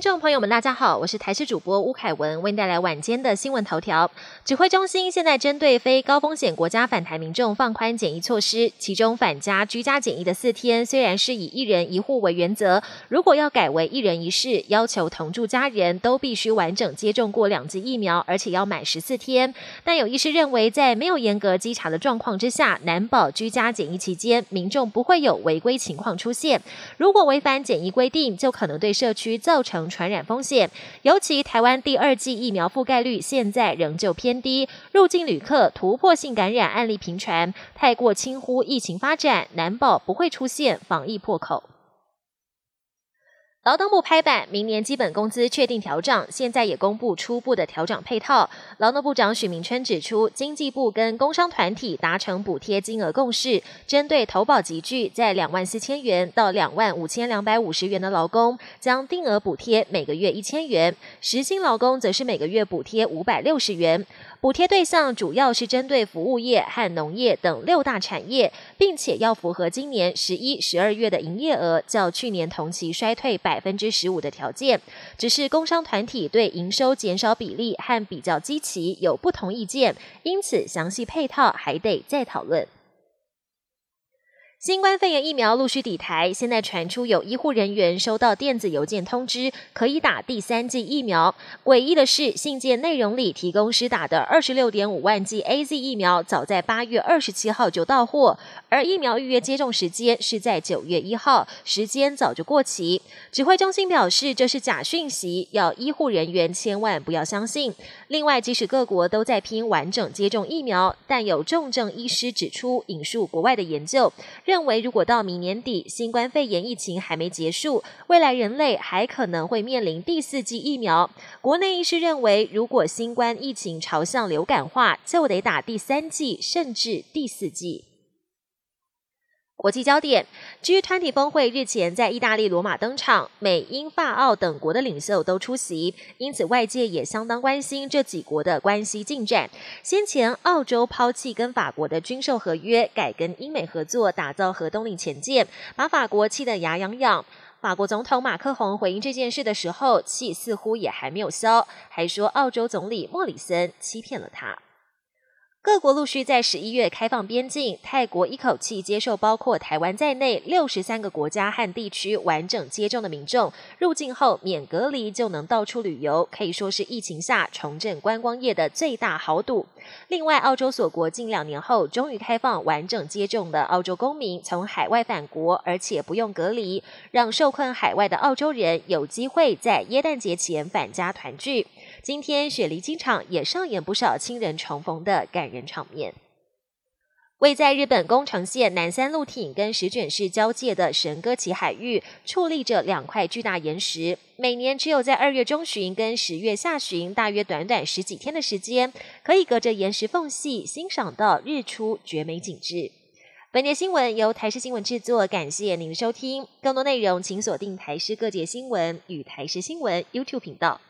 听众朋友们，大家好，我是台视主播吴凯文，为您带来晚间的新闻头条。指挥中心现在针对非高风险国家返台民众放宽检疫措施，其中返家居家检疫的四天，虽然是以一人一户为原则，如果要改为一人一室，要求同住家人都必须完整接种过两剂疫苗，而且要满十四天。但有医师认为，在没有严格稽查的状况之下，难保居家检疫期间民众不会有违规情况出现。如果违反检疫规定，就可能对社区造成。传染风险，尤其台湾第二季疫苗覆盖率现在仍旧偏低，入境旅客突破性感染案例频传，太过轻忽疫情发展，难保不会出现防疫破口。劳动部拍板，明年基本工资确定调涨，现在也公布初步的调整配套。劳动部长许明春指出，经济部跟工商团体达成补贴金额共识，针对投保集聚在两万四千元到两万五千两百五十元的劳工，将定额补贴每个月一千元；实薪劳工则是每个月补贴五百六十元。补贴对象主要是针对服务业和农业等六大产业，并且要符合今年十一、十二月的营业额较去年同期衰退百百分之十五的条件。只是工商团体对营收减少比例和比较基期有不同意见，因此详细配套还得再讨论。新冠肺炎疫苗陆续抵台，现在传出有医护人员收到电子邮件通知，可以打第三剂疫苗。诡异的是，信件内容里提供施打的二十六点五万剂 A Z 疫苗，早在八月二十七号就到货，而疫苗预约接种时间是在九月一号，时间早就过期。指挥中心表示，这是假讯息，要医护人员千万不要相信。另外，即使各国都在拼完整接种疫苗，但有重症医师指出，引述国外的研究。认为，如果到明年底新冠肺炎疫情还没结束，未来人类还可能会面临第四季疫苗。国内医师认为，如果新冠疫情朝向流感化，就得打第三季甚至第四季。国际焦点，G20 峰会日前在意大利罗马登场，美英法澳等国的领袖都出席，因此外界也相当关心这几国的关系进展。先前澳洲抛弃跟法国的军售合约，改跟英美合作打造核动力潜舰，把法国气得牙痒痒。法国总统马克宏回应这件事的时候，气似乎也还没有消，还说澳洲总理莫里森欺骗了他。各国陆续在十一月开放边境，泰国一口气接受包括台湾在内六十三个国家和地区完整接种的民众入境后免隔离就能到处旅游，可以说是疫情下重振观光业的最大豪赌。另外，澳洲锁国近两年后终于开放完整接种的澳洲公民从海外返国，而且不用隔离，让受困海外的澳洲人有机会在耶诞节前返家团聚。今天雪梨机场也上演不少亲人重逢的感人场面。位在日本宫城县南三陆町跟石卷市交界的神歌崎海域，矗立着两块巨大岩石。每年只有在二月中旬跟十月下旬，大约短短十几天的时间，可以隔着岩石缝隙欣赏到日出绝美景致。本节新闻由台视新闻制作，感谢您的收听。更多内容请锁定台视各界新闻与台视新闻 YouTube 频道。